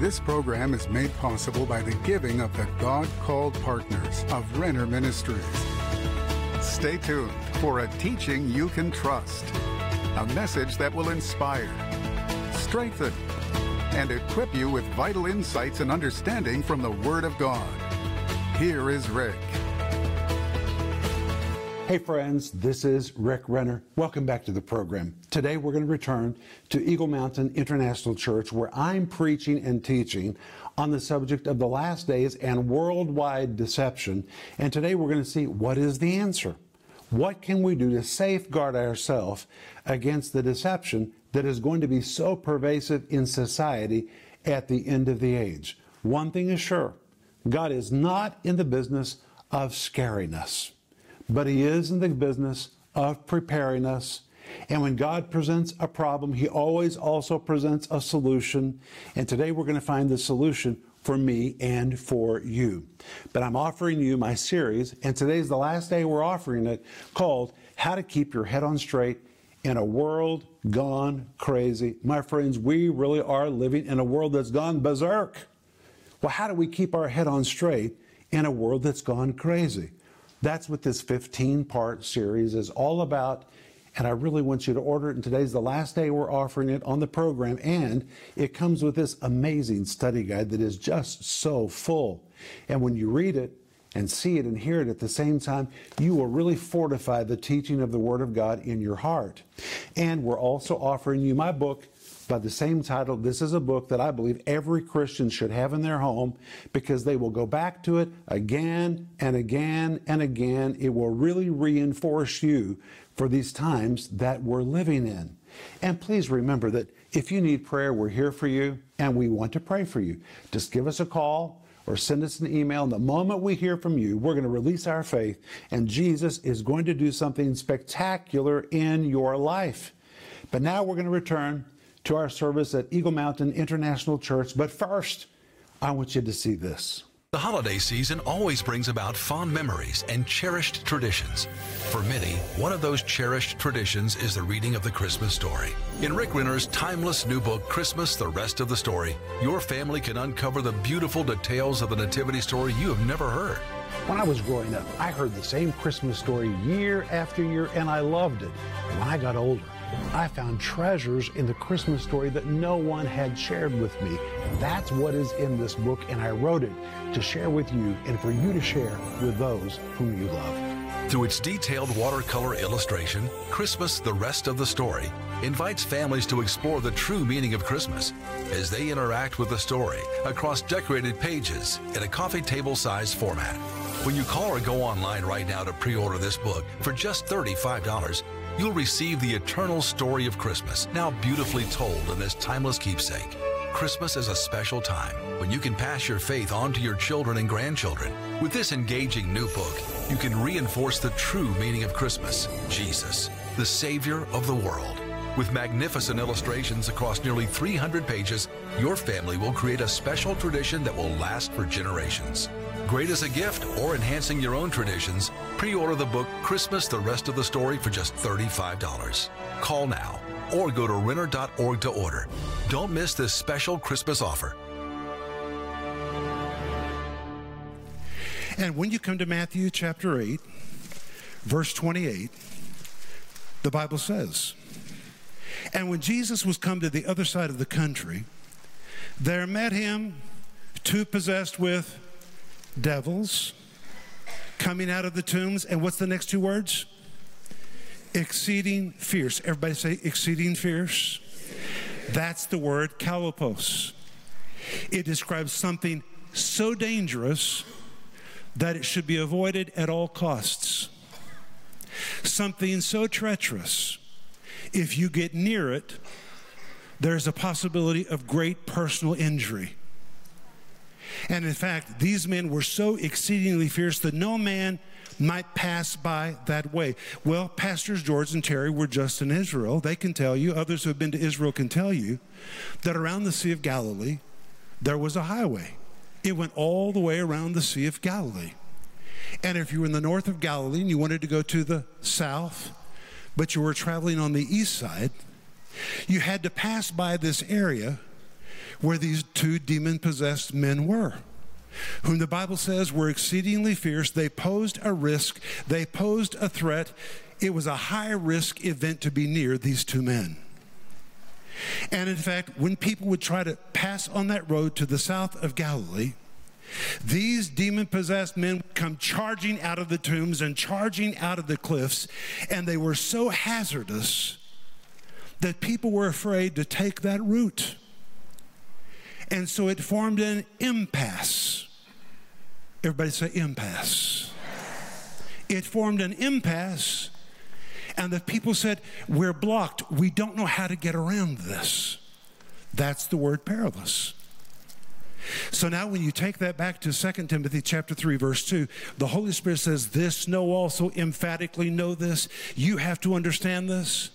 This program is made possible by the giving of the God called partners of Renner Ministries. Stay tuned for a teaching you can trust, a message that will inspire, strengthen, and equip you with vital insights and understanding from the Word of God. Here is Rick. Hey friends, this is Rick Renner. Welcome back to the program. Today we're going to return to Eagle Mountain International Church where I'm preaching and teaching on the subject of the last days and worldwide deception. And today we're going to see what is the answer. What can we do to safeguard ourselves against the deception that is going to be so pervasive in society at the end of the age? One thing is sure God is not in the business of scaring us but He is in the business of preparing us. And when God presents a problem, He always also presents a solution. And today we're going to find the solution for me and for you. But I'm offering you my series, and today's the last day we're offering it, called How to Keep Your Head on Straight in a World Gone Crazy. My friends, we really are living in a world that's gone berserk. Well, how do we keep our head on straight in a world that's gone crazy? That's what this 15 part series is all about. And I really want you to order it. And today's the last day we're offering it on the program. And it comes with this amazing study guide that is just so full. And when you read it and see it and hear it at the same time, you will really fortify the teaching of the Word of God in your heart. And we're also offering you my book, by the same title. This is a book that I believe every Christian should have in their home because they will go back to it again and again and again. It will really reinforce you for these times that we're living in. And please remember that if you need prayer, we're here for you and we want to pray for you. Just give us a call or send us an email. And the moment we hear from you, we're going to release our faith, and Jesus is going to do something spectacular in your life. But now we're going to return to our service at Eagle Mountain International Church. But first, I want you to see this. The holiday season always brings about fond memories and cherished traditions. For many, one of those cherished traditions is the reading of the Christmas story. In Rick Renner's timeless new book, Christmas The Rest of the Story, your family can uncover the beautiful details of the Nativity story you have never heard. When I was growing up, I heard the same Christmas story year after year, and I loved it. When I got older, I found treasures in the Christmas story that no one had shared with me. That's what is in this book, and I wrote it to share with you and for you to share with those whom you love. Through its detailed watercolor illustration, Christmas, the rest of the story, invites families to explore the true meaning of Christmas as they interact with the story across decorated pages in a coffee table sized format. When you call or go online right now to pre order this book for just $35, you'll receive the eternal story of Christmas, now beautifully told in this timeless keepsake. Christmas is a special time when you can pass your faith on to your children and grandchildren. With this engaging new book, you can reinforce the true meaning of Christmas Jesus, the Savior of the world. With magnificent illustrations across nearly 300 pages, your family will create a special tradition that will last for generations. Great as a gift or enhancing your own traditions, pre order the book Christmas The Rest of the Story for just $35. Call now or go to Renner.org to order. Don't miss this special Christmas offer. And when you come to Matthew chapter 8, verse 28, the Bible says, And when Jesus was come to the other side of the country, there met him two possessed with devils coming out of the tombs. And what's the next two words? Exceeding fierce. Everybody say exceeding fierce. That's the word chalepos. It describes something so dangerous that it should be avoided at all costs. Something so treacherous, if you get near it, there's a possibility of great personal injury. And in fact, these men were so exceedingly fierce that no man might pass by that way. Well, Pastors George and Terry were just in Israel. They can tell you, others who have been to Israel can tell you, that around the Sea of Galilee, there was a highway. It went all the way around the Sea of Galilee. And if you were in the north of Galilee and you wanted to go to the south, but you were traveling on the east side, you had to pass by this area where these two demon possessed men were, whom the Bible says were exceedingly fierce. They posed a risk, they posed a threat. It was a high risk event to be near these two men. And in fact, when people would try to pass on that road to the south of Galilee, these demon possessed men come charging out of the tombs and charging out of the cliffs, and they were so hazardous that people were afraid to take that route. And so it formed an impasse. Everybody say impasse. It formed an impasse, and the people said, We're blocked. We don't know how to get around this. That's the word perilous. So now when you take that back to 2 Timothy chapter 3 verse 2, the Holy Spirit says this know also emphatically know this. You have to understand this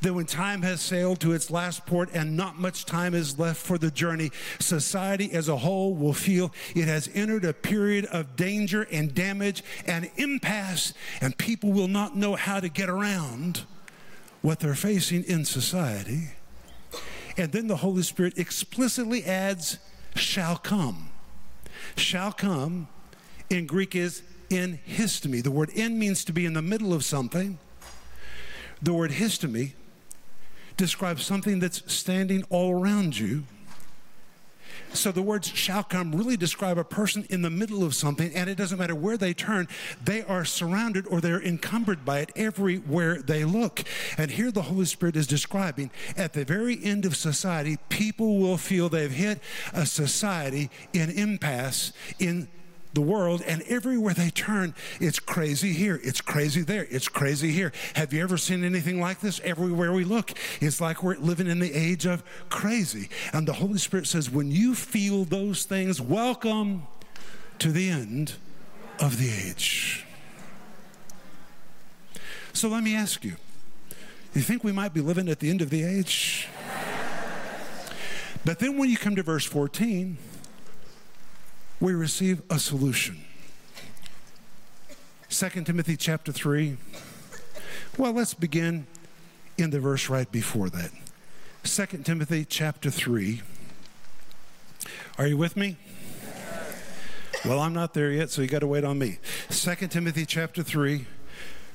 that when time has sailed to its last port and not much time is left for the journey, society as a whole will feel it has entered a period of danger and damage and impasse, and people will not know how to get around what they're facing in society. And then the Holy Spirit explicitly adds, shall come. Shall come in Greek is in histemi. The word in means to be in the middle of something. The word histemi describes something that's standing all around you. So the words shall come really describe a person in the middle of something, and it doesn't matter where they turn, they are surrounded or they're encumbered by it everywhere they look. And here the Holy Spirit is describing at the very end of society, people will feel they've hit a society in impasse, in the world, and everywhere they turn, it's crazy here, it's crazy there, it's crazy here. Have you ever seen anything like this? Everywhere we look, it's like we're living in the age of crazy. And the Holy Spirit says, when you feel those things, welcome to the end of the age. So let me ask you, you think we might be living at the end of the age? But then when you come to verse 14, we receive a solution. 2 Timothy chapter 3. Well, let's begin in the verse right before that. 2 Timothy chapter 3. Are you with me? Well, I'm not there yet, so you got to wait on me. 2 Timothy chapter 3,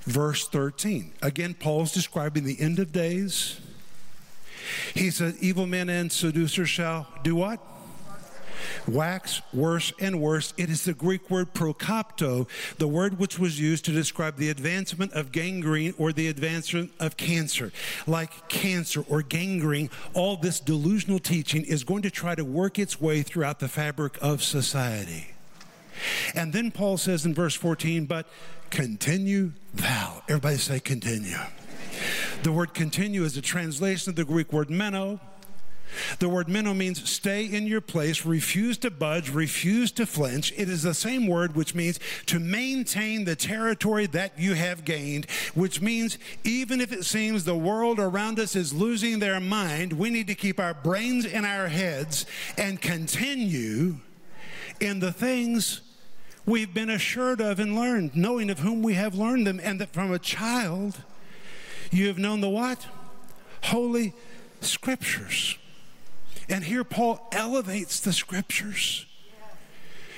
verse 13. Again, Paul's describing the end of days. He said, Evil men and seducers shall do what? Wax worse and worse. It is the Greek word prokopto, the word which was used to describe the advancement of gangrene or the advancement of cancer. Like cancer or gangrene, all this delusional teaching is going to try to work its way throughout the fabric of society. And then Paul says in verse 14, but continue thou. Everybody say continue. The word continue is a translation of the Greek word meno the word meno means stay in your place, refuse to budge, refuse to flinch. It is the same word which means to maintain the territory that you have gained, which means even if it seems the world around us is losing their mind, we need to keep our brains in our heads and continue in the things we've been assured of and learned, knowing of whom we have learned them, and that from a child you have known the what? Holy Scriptures. And here Paul elevates the scriptures.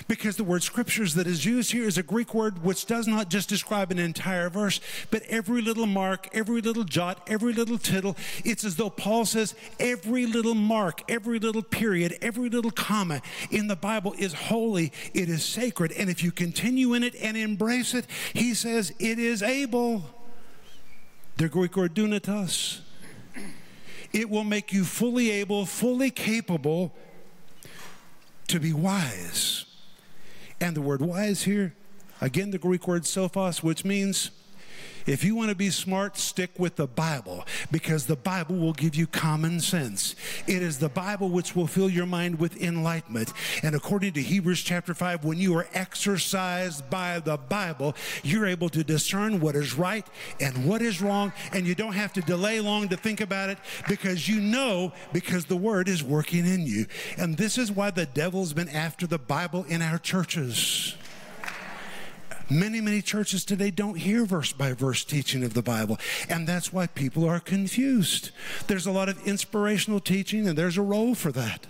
Because the word scriptures that is used here is a Greek word which does not just describe an entire verse, but every little mark, every little jot, every little tittle. It's as though Paul says every little mark, every little period, every little comma in the Bible is holy, it is sacred. And if you continue in it and embrace it, he says it is able. The Greek word dunatos it will make you fully able, fully capable to be wise. And the word wise here, again, the Greek word sophos, which means if you want to be smart, stick with the Bible because the Bible will give you common sense. It is the Bible which will fill your mind with enlightenment. And according to Hebrews chapter 5, when you are exercised by the Bible, you're able to discern what is right and what is wrong. And you don't have to delay long to think about it because you know because the Word is working in you. And this is why the devil's been after the Bible in our churches. Many, many churches today don't hear verse by verse teaching of the Bible, and that's why people are confused. There's a lot of inspirational teaching, and there's a role for that.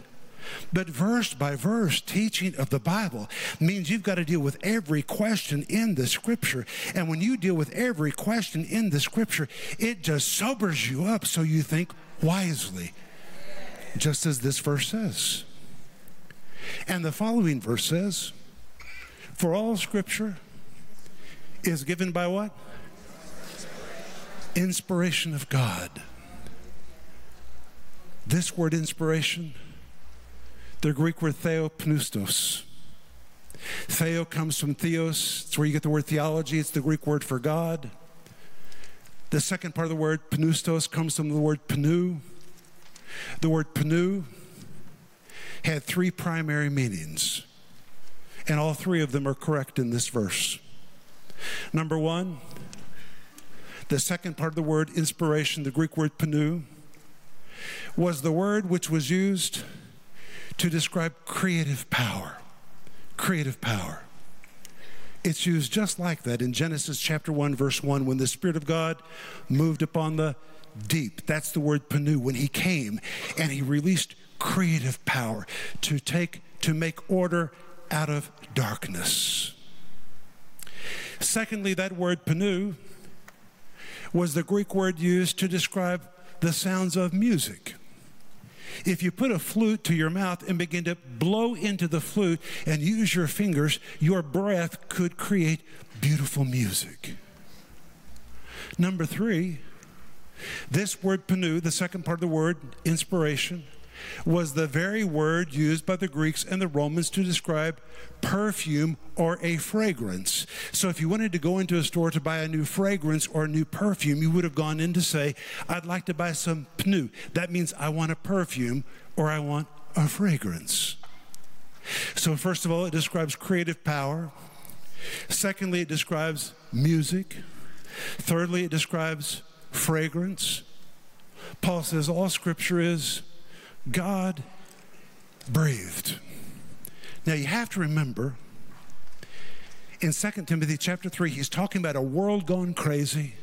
But verse by verse teaching of the Bible means you've got to deal with every question in the scripture. And when you deal with every question in the scripture, it just sobers you up so you think wisely, just as this verse says. And the following verse says, For all scripture is given by what? Inspiration of God. This word inspiration, the Greek word theopneustos. Theo comes from theos, it's where you get the word theology, it's the Greek word for God. The second part of the word pneustos comes from the word pneu. The word pneu had three primary meanings, and all three of them are correct in this verse. Number one, the second part of the word inspiration, the Greek word pneu, was the word which was used to describe creative power. Creative power. It's used just like that in Genesis chapter 1, verse 1, when the Spirit of God moved upon the deep. That's the word pneu. When he came and he released creative power to take to make order out of darkness. Secondly, that word pneu was the Greek word used to describe the sounds of music. If you put a flute to your mouth and begin to blow into the flute and use your fingers, your breath could create beautiful music. Number three, this word pneu, the second part of the word, inspiration, was the very word used by the Greeks and the Romans to describe perfume or a fragrance. So if you wanted to go into a store to buy a new fragrance or a new perfume, you would have gone in to say, I'd like to buy some pneu. That means I want a perfume or I want a fragrance. So, first of all, it describes creative power. Secondly, it describes music. Thirdly, it describes fragrance. Paul says all scripture is God breathed. Now you have to remember in 2 Timothy chapter 3, he's talking about a world gone crazy,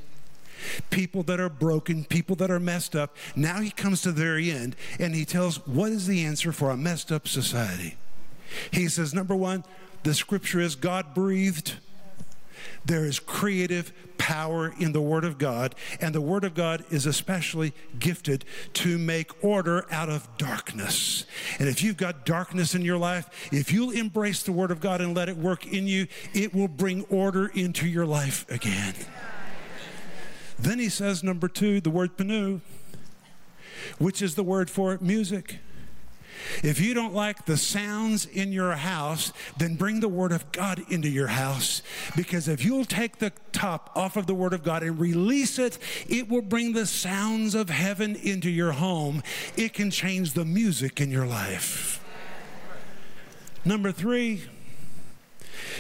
people that are broken, people that are messed up. Now he comes to the very end and he tells what is the answer for a messed up society. He says, number one, the scripture is God breathed. There is creative power in the Word of God, and the Word of God is especially gifted to make order out of darkness. And if you've got darkness in your life, if you'll embrace the Word of God and let it work in you, it will bring order into your life again. Then he says, number two, the word pneu, which is the word for music. If you don't like the sounds in your house, then bring the Word of God into your house. Because if you'll take the top off of the Word of God and release it, it will bring the sounds of heaven into your home. It can change the music in your life. Number three,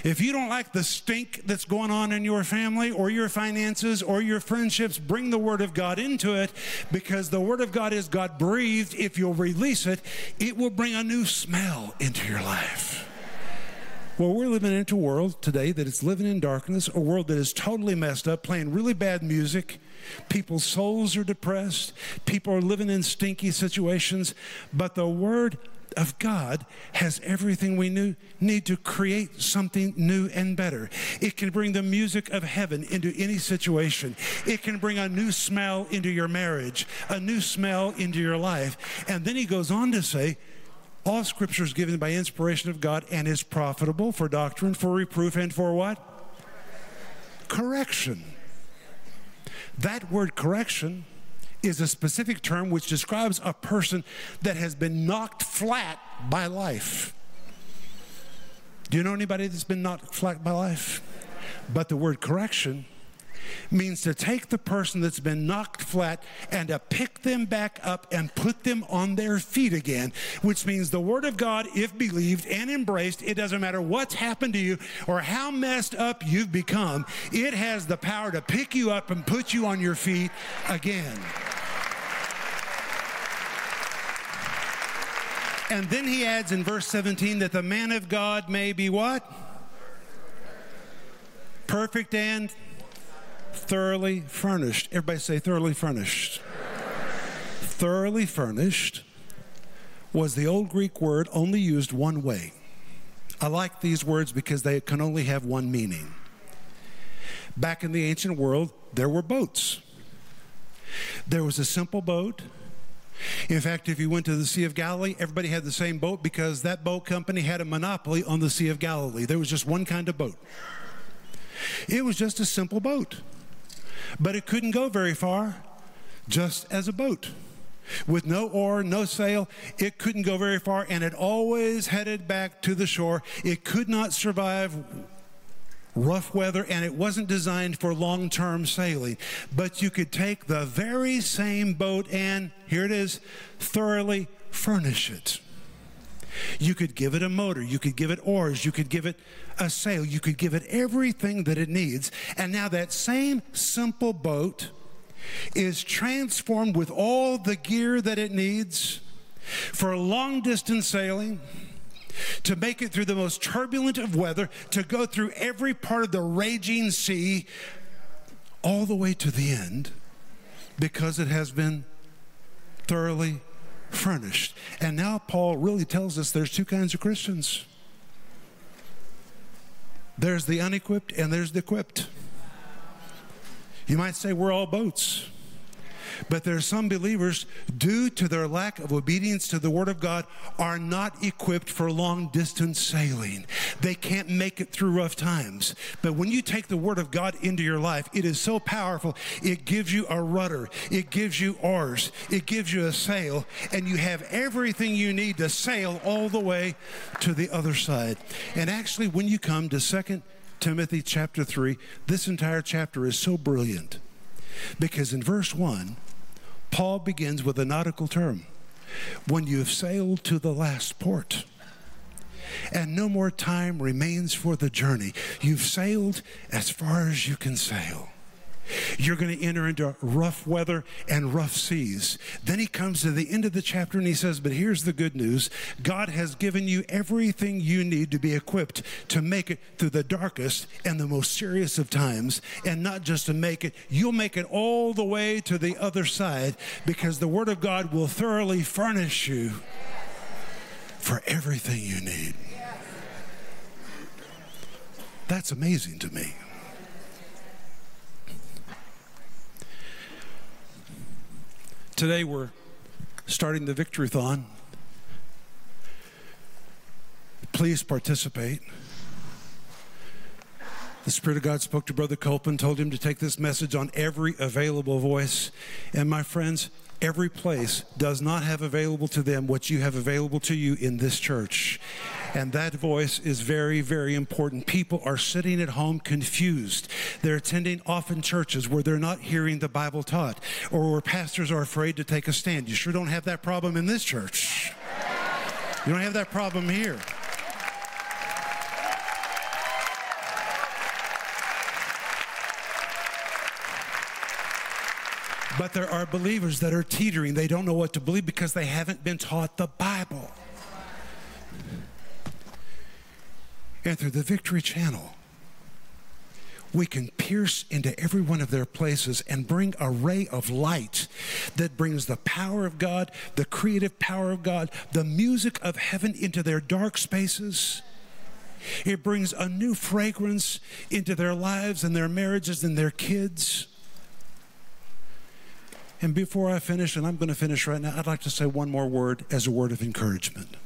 if you don't like the stink that's going on in your family or your finances or your friendships, bring the Word of God into it because the Word of God is God breathed. If you'll release it, it will bring a new smell into your life. Well, we're living into a world today that is living in darkness, a world that is totally messed up, playing really bad music. People's souls are depressed. People are living in stinky situations. But the Word of God has everything we knew, need to create something new and better. It can bring the music of heaven into any situation. It can bring a new smell into your marriage, a new smell into your life. And then he goes on to say, all scripture is given by inspiration of God and is profitable for doctrine, for reproof, and for what? Correction. That word correction is a specific term which describes a person that has been knocked flat by life. Do you know anybody that's been knocked flat by life? But the word correction means to take the person that's been knocked flat and to pick them back up and put them on their feet again, which means the Word of God, if believed and embraced, it doesn't matter what's happened to you or how messed up you've become, it has the power to pick you up and put you on your feet again. And then he adds in verse 17 that the man of God may be what? Perfect and thoroughly furnished. Everybody say thoroughly furnished. thoroughly furnished was the old Greek word only used one way. I like these words because they can only have one meaning. Back in the ancient world, there were boats. There was a simple boat. In fact, if you went to the Sea of Galilee, everybody had the same boat because that boat company had a monopoly on the Sea of Galilee. There was just one kind of boat. It was just a simple boat, but it couldn't go very far just as a boat. With no oar, no sail, it couldn't go very far and it always headed back to the shore. It could not survive rough weather and it wasn't designed for long term sailing. But you could take the very same boat and, here it is, thoroughly furnish it. You could give it a motor, you could give it oars, you could give it a sail, you could give it everything that it needs. And now that same simple boat is transformed with all the gear that it needs for long distance sailing, to make it through the most turbulent of weather, to go through every part of the raging sea, all the way to the end, because it has been thoroughly furnished. And now Paul really tells us there's two kinds of Christians there's the unequipped and there's the equipped. You might say we're all boats. But there are some believers, due to their lack of obedience to the Word of God, are not equipped for long distance sailing. They can't make it through rough times. But when you take the Word of God into your life, it is so powerful. It gives you a rudder, it gives you oars, it gives you a sail, and you have everything you need to sail all the way to the other side. And actually, when you come to 2 Timothy chapter 3, this entire chapter is so brilliant because in verse 1, Paul begins with a nautical term when you have sailed to the last port and no more time remains for the journey. You've sailed as far as you can sail. You're going to enter into rough weather and rough seas. Then he comes to the end of the chapter and he says, But here's the good news God has given you everything you need to be equipped to make it through the darkest and the most serious of times. And not just to make it, you'll make it all the way to the other side because the Word of God will thoroughly furnish you for everything you need. That's amazing to me. Today we're starting the Victorython. Please participate. The Spirit of God spoke to Brother Copeland, told him to take this message on every available voice. And my friends, every place does not have available to them what you have available to you in this church. And that voice is very, very important. People are sitting at home confused. They're attending often churches where they're not hearing the Bible taught or where pastors are afraid to take a stand. You sure don't have that problem in this church. You don't have that problem here. But there are believers that are teetering. They don't know what to believe because they haven't been taught the Bible. And through the Victory Channel, we can pierce into every one of their places and bring a ray of light that brings the power of God, the creative power of God, the music of heaven into their dark spaces. It brings a new fragrance into their lives and their marriages and their kids. And before I finish, and I'm going to finish right now, I'd like to say one more word as a word of encouragement.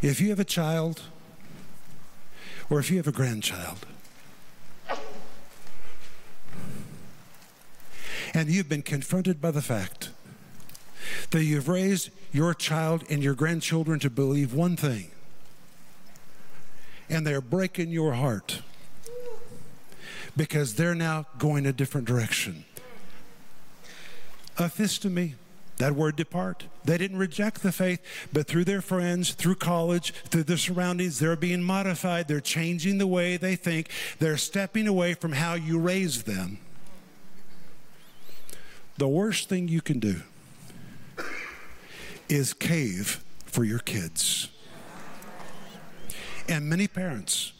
If you have a child, or if you have a grandchild, and you've been confronted by the fact that you've raised your child and your grandchildren to believe one thing, and they're breaking your heart because they're now going a different direction. Aphistemi that word depart. They didn't reject the faith, but through their friends, through college, through their surroundings, they're being modified. They're changing the way they think. They're stepping away from how you raised them. The worst thing you can do is cave for your kids. And many parents,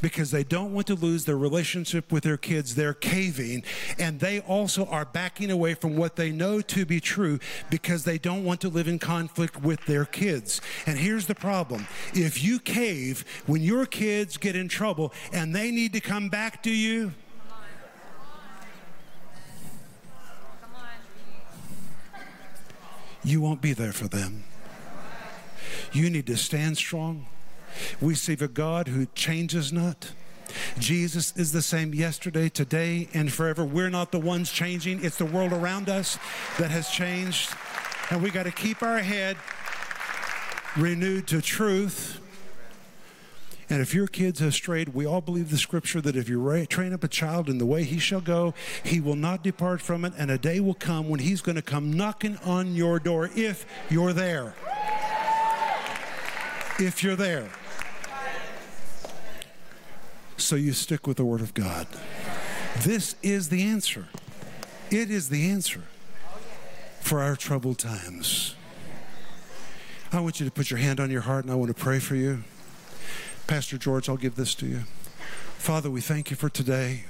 because they don't want to lose their relationship with their kids. They're caving, and they also are backing away from what they know to be true because they don't want to live in conflict with their kids. And here's the problem if you cave when your kids get in trouble and they need to come back to you, you won't be there for them. You need to stand strong. We serve a God who changes not. Jesus is the same yesterday, today, and forever. We're not the ones changing, it's the world around us that has changed. And we got to keep our head renewed to truth. And if your kids have strayed, we all believe the scripture that if you train up a child in the way he shall go, he will not depart from it. And a day will come when he's going to come knocking on your door if you're there. If you're there. So you stick with the Word of God. This is the answer. It is the answer for our troubled times. I want you to put your hand on your heart and I want to pray for you. Pastor George, I'll give this to you. Father, we thank you for today.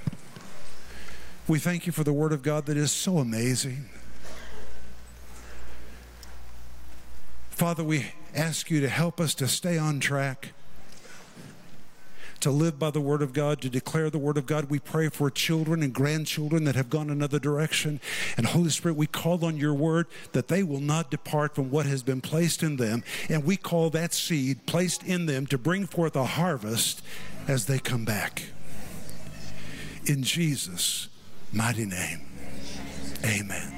We thank you for the Word of God that is so amazing. Father, we ask you to help us to stay on track to live by the Word of God, to declare the Word of God. We pray for children and grandchildren that have gone another direction. And Holy Spirit, we call on your Word that they will not depart from what has been placed in them. And we call that seed placed in them to bring forth a harvest as they come back. In Jesus' mighty name, amen.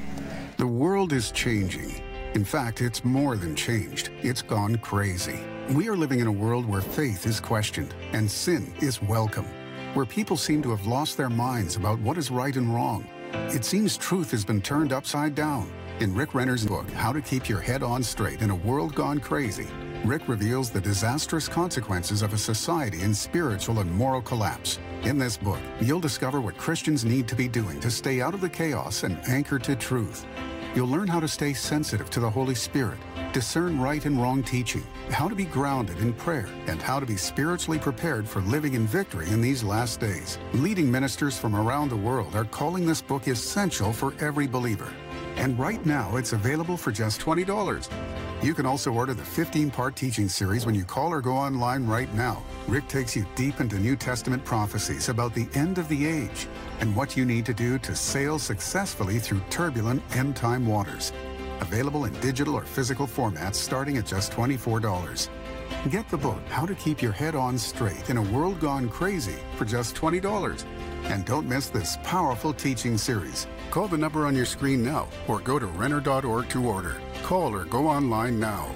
The world is changing. In fact, it's more than changed, it's gone crazy. We are living in a world where faith is questioned and sin is welcome, where people seem to have lost their minds about what is right and wrong. It seems truth has been turned upside down. In Rick Renner's book, How to Keep Your Head On Straight in a World Gone Crazy, Rick reveals the disastrous consequences of a society in spiritual and moral collapse. In this book, you'll discover what Christians need to be doing to stay out of the chaos and anchor to truth. You'll learn how to stay sensitive to the Holy Spirit, discern right and wrong teaching, how to be grounded in prayer, and how to be spiritually prepared for living in victory in these last days. Leading ministers from around the world are calling this book essential for every believer. And right now, it's available for just $20. You can also order the 15 part teaching series when you call or go online right now. Rick takes you deep into New Testament prophecies about the end of the age and what you need to do to sail successfully through turbulent end time waters. Available in digital or physical formats starting at just $24. Get the book, How to Keep Your Head On Straight in a World Gone Crazy, for just $20. And don't miss this powerful teaching series. Call the number on your screen now or go to Renner.org to order. Call or go online now.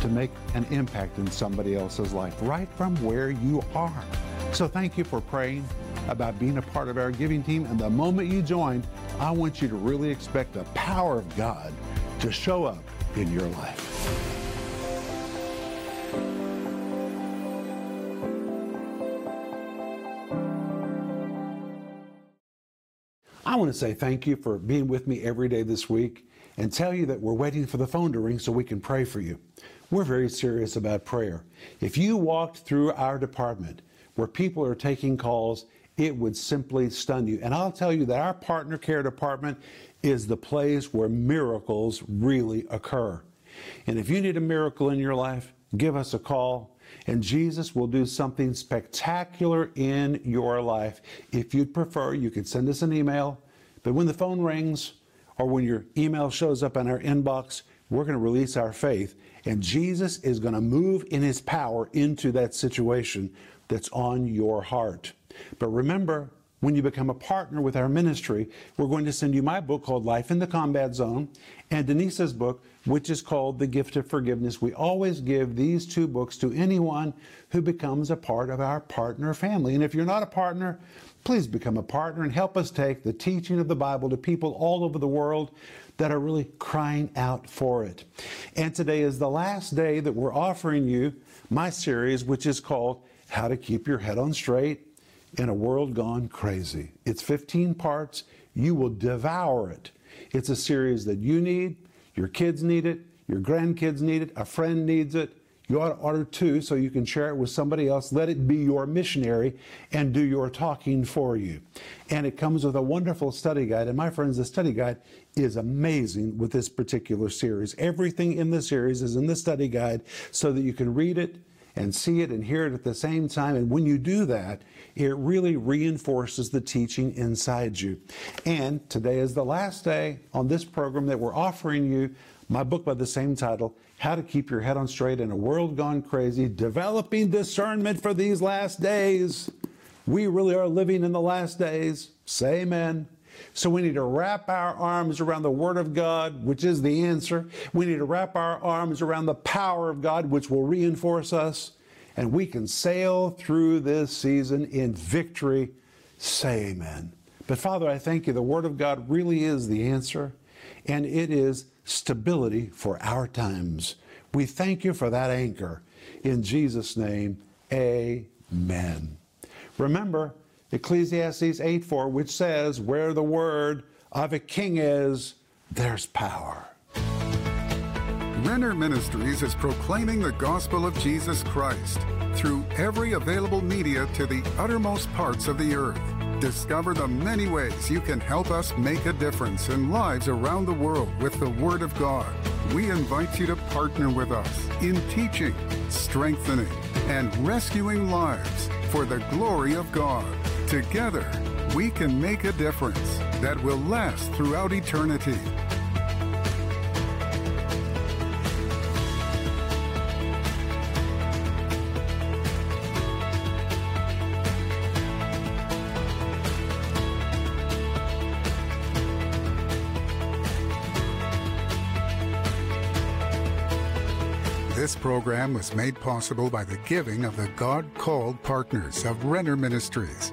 to make an impact in somebody else's life right from where you are. So thank you for praying about being a part of our giving team. And the moment you join, I want you to really expect the power of God to show up in your life. I want to say thank you for being with me every day this week and tell you that we're waiting for the phone to ring so we can pray for you. We're very serious about prayer. If you walked through our department where people are taking calls, it would simply stun you. And I'll tell you that our partner care department is the place where miracles really occur. And if you need a miracle in your life, give us a call and Jesus will do something spectacular in your life. If you'd prefer, you could send us an email, but when the phone rings or when your email shows up in our inbox, we're going to release our faith, and Jesus is going to move in his power into that situation that's on your heart. But remember, when you become a partner with our ministry, we're going to send you my book called Life in the Combat Zone and Denise's book, which is called The Gift of Forgiveness. We always give these two books to anyone who becomes a part of our partner family. And if you're not a partner, please become a partner and help us take the teaching of the Bible to people all over the world that are really crying out for it. And today is the last day that we're offering you my series, which is called How to Keep Your Head on Straight in a world gone crazy. It's 15 parts. You will devour it. It's a series that you need, your kids need it, your grandkids need it, a friend needs it. You ought to order two so you can share it with somebody else. Let it be your missionary and do your talking for you. And it comes with a wonderful study guide. And my friends, the study guide is amazing with this particular series. Everything in the series is in the study guide so that you can read it and see it and hear it at the same time. And when you do that, it really reinforces the teaching inside you. And today is the last day on this program that we're offering you my book by the same title, How to Keep Your Head on Straight in a World Gone Crazy Developing Discernment for These Last Days. We really are living in the last days. Say amen. So we need to wrap our arms around the Word of God, which is the answer. We need to wrap our arms around the power of God, which will reinforce us and we can sail through this season in victory. Say amen. But Father, I thank you. The Word of God really is the answer, and it is stability for our times. We thank you for that anchor. In Jesus' name, amen. Remember Ecclesiastes 8 4, which says, Where the word of a king is, there's power. Renner Ministries is proclaiming the gospel of Jesus Christ through every available media to the uttermost parts of the earth. Discover the many ways you can help us make a difference in lives around the world with the Word of God. We invite you to partner with us in teaching, strengthening, and rescuing lives for the glory of God. Together, we can make a difference that will last throughout eternity. This program was made possible by the giving of the God called partners of Renner Ministries.